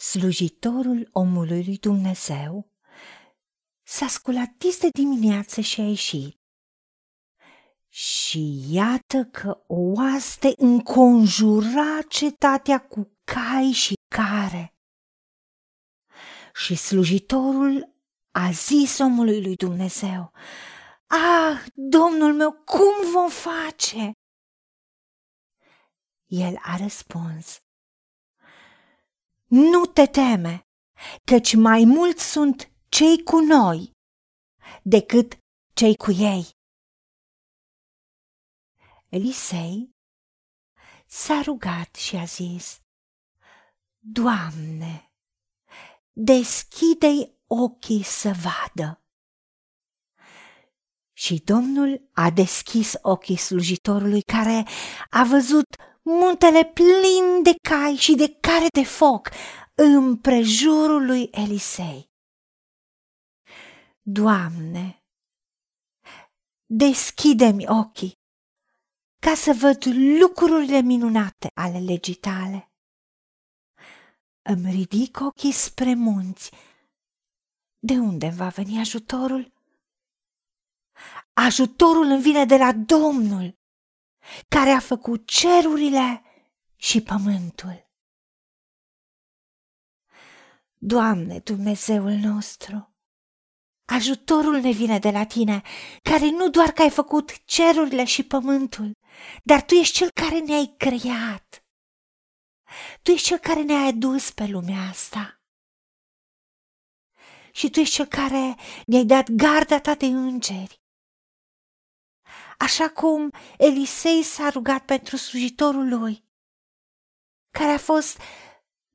slujitorul omului lui Dumnezeu, s-a sculat dis de dimineață și a ieșit. Și iată că o oaste înconjura cetatea cu cai și care. Și slujitorul a zis omului lui Dumnezeu, Ah, domnul meu, cum vom face? El a răspuns, Nu te teme, căci mai mulți sunt cei cu noi decât cei cu ei. Elisei s-a rugat și a zis, Doamne, deschide-i ochii să vadă. Și Domnul a deschis ochii slujitorului care a văzut muntele plin de cai și de care de foc în prejurul lui Elisei. Doamne, deschide-mi ochii ca să văd lucrurile minunate ale legii tale. Îmi ridic ochii spre munți. De unde va veni ajutorul? Ajutorul îmi vine de la Domnul, care a făcut cerurile și pământul. Doamne, Dumnezeul nostru, ajutorul ne vine de la tine, care nu doar că ai făcut cerurile și pământul, dar tu ești cel care ne-ai creat. Tu ești cel care ne-ai adus pe lumea asta. Și tu ești cel care ne-ai dat garda ta de îngeri așa cum Elisei s-a rugat pentru slujitorul lui, care a fost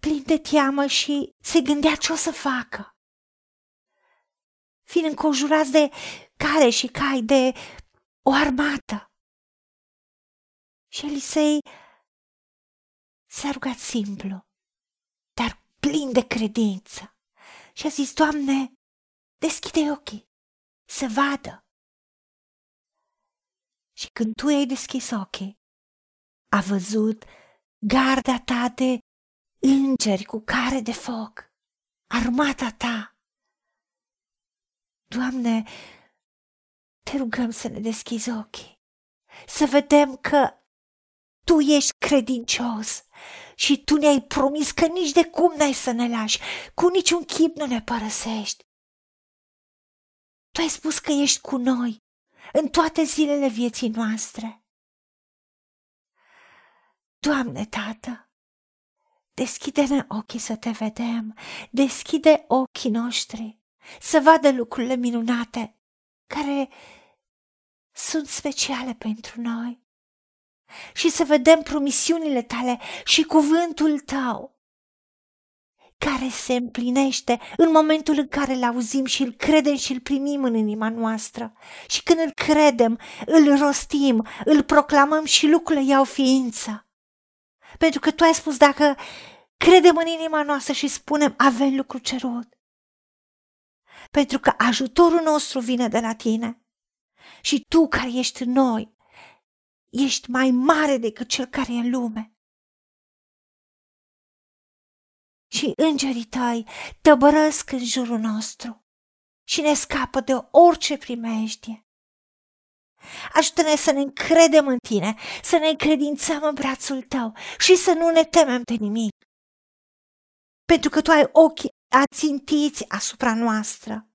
plin de teamă și se gândea ce o să facă. Fiind înconjurați de care și cai, de o armată. Și Elisei s-a rugat simplu, dar plin de credință și a zis, Doamne, deschide ochii să vadă. Și când tu ai deschis ochii, a văzut garda ta de îngeri cu care de foc, armata ta. Doamne, te rugăm să ne deschizi ochii, să vedem că tu ești credincios și tu ne-ai promis că nici de cum n-ai să ne lași, cu niciun chip nu ne părăsești. Tu ai spus că ești cu noi în toate zilele vieții noastre. Doamne, Tată, deschide-ne ochii să te vedem, deschide ochii noștri să vadă lucrurile minunate care sunt speciale pentru noi și să vedem promisiunile tale și cuvântul tău care se împlinește în momentul în care îl auzim și îl credem și îl primim în inima noastră. Și când îl credem, îl rostim, îl proclamăm și lucrurile iau ființă. Pentru că tu ai spus, dacă credem în inima noastră și spunem, avem lucru cerut. Pentru că ajutorul nostru vine de la tine. Și tu care ești în noi, ești mai mare decât cel care e în lume. Și îngerii tăi tăbărăsc în jurul nostru și ne scapă de orice primejdie. Ajută-ne să ne încredem în tine, să ne încredințăm în brațul tău și să nu ne temem de nimic. Pentru că tu ai ochii ațintiți asupra noastră.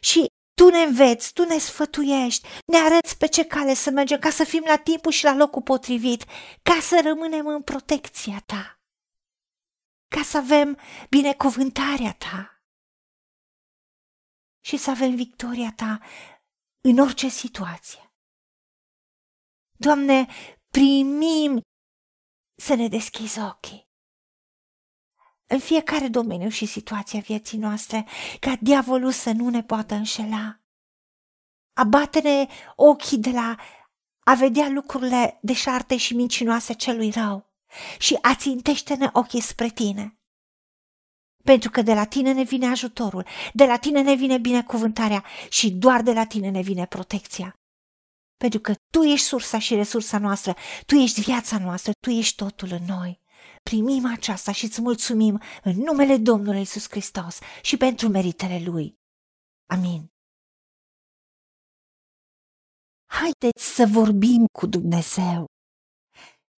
Și tu ne înveți, tu ne sfătuiești, ne arăți pe ce cale să mergem ca să fim la timpul și la locul potrivit, ca să rămânem în protecția ta ca să avem binecuvântarea ta și să avem victoria ta în orice situație. Doamne, primim să ne deschizi ochii în fiecare domeniu și situația vieții noastre, ca diavolul să nu ne poată înșela. Abate-ne ochii de la a vedea lucrurile deșarte și mincinoase celui rău și ațintește-ne ochii spre tine. Pentru că de la tine ne vine ajutorul, de la tine ne vine binecuvântarea și doar de la tine ne vine protecția. Pentru că tu ești sursa și resursa noastră, tu ești viața noastră, tu ești totul în noi. primim aceasta și îți mulțumim în numele Domnului Isus Hristos și pentru meritele Lui. Amin. Haideți să vorbim cu Dumnezeu,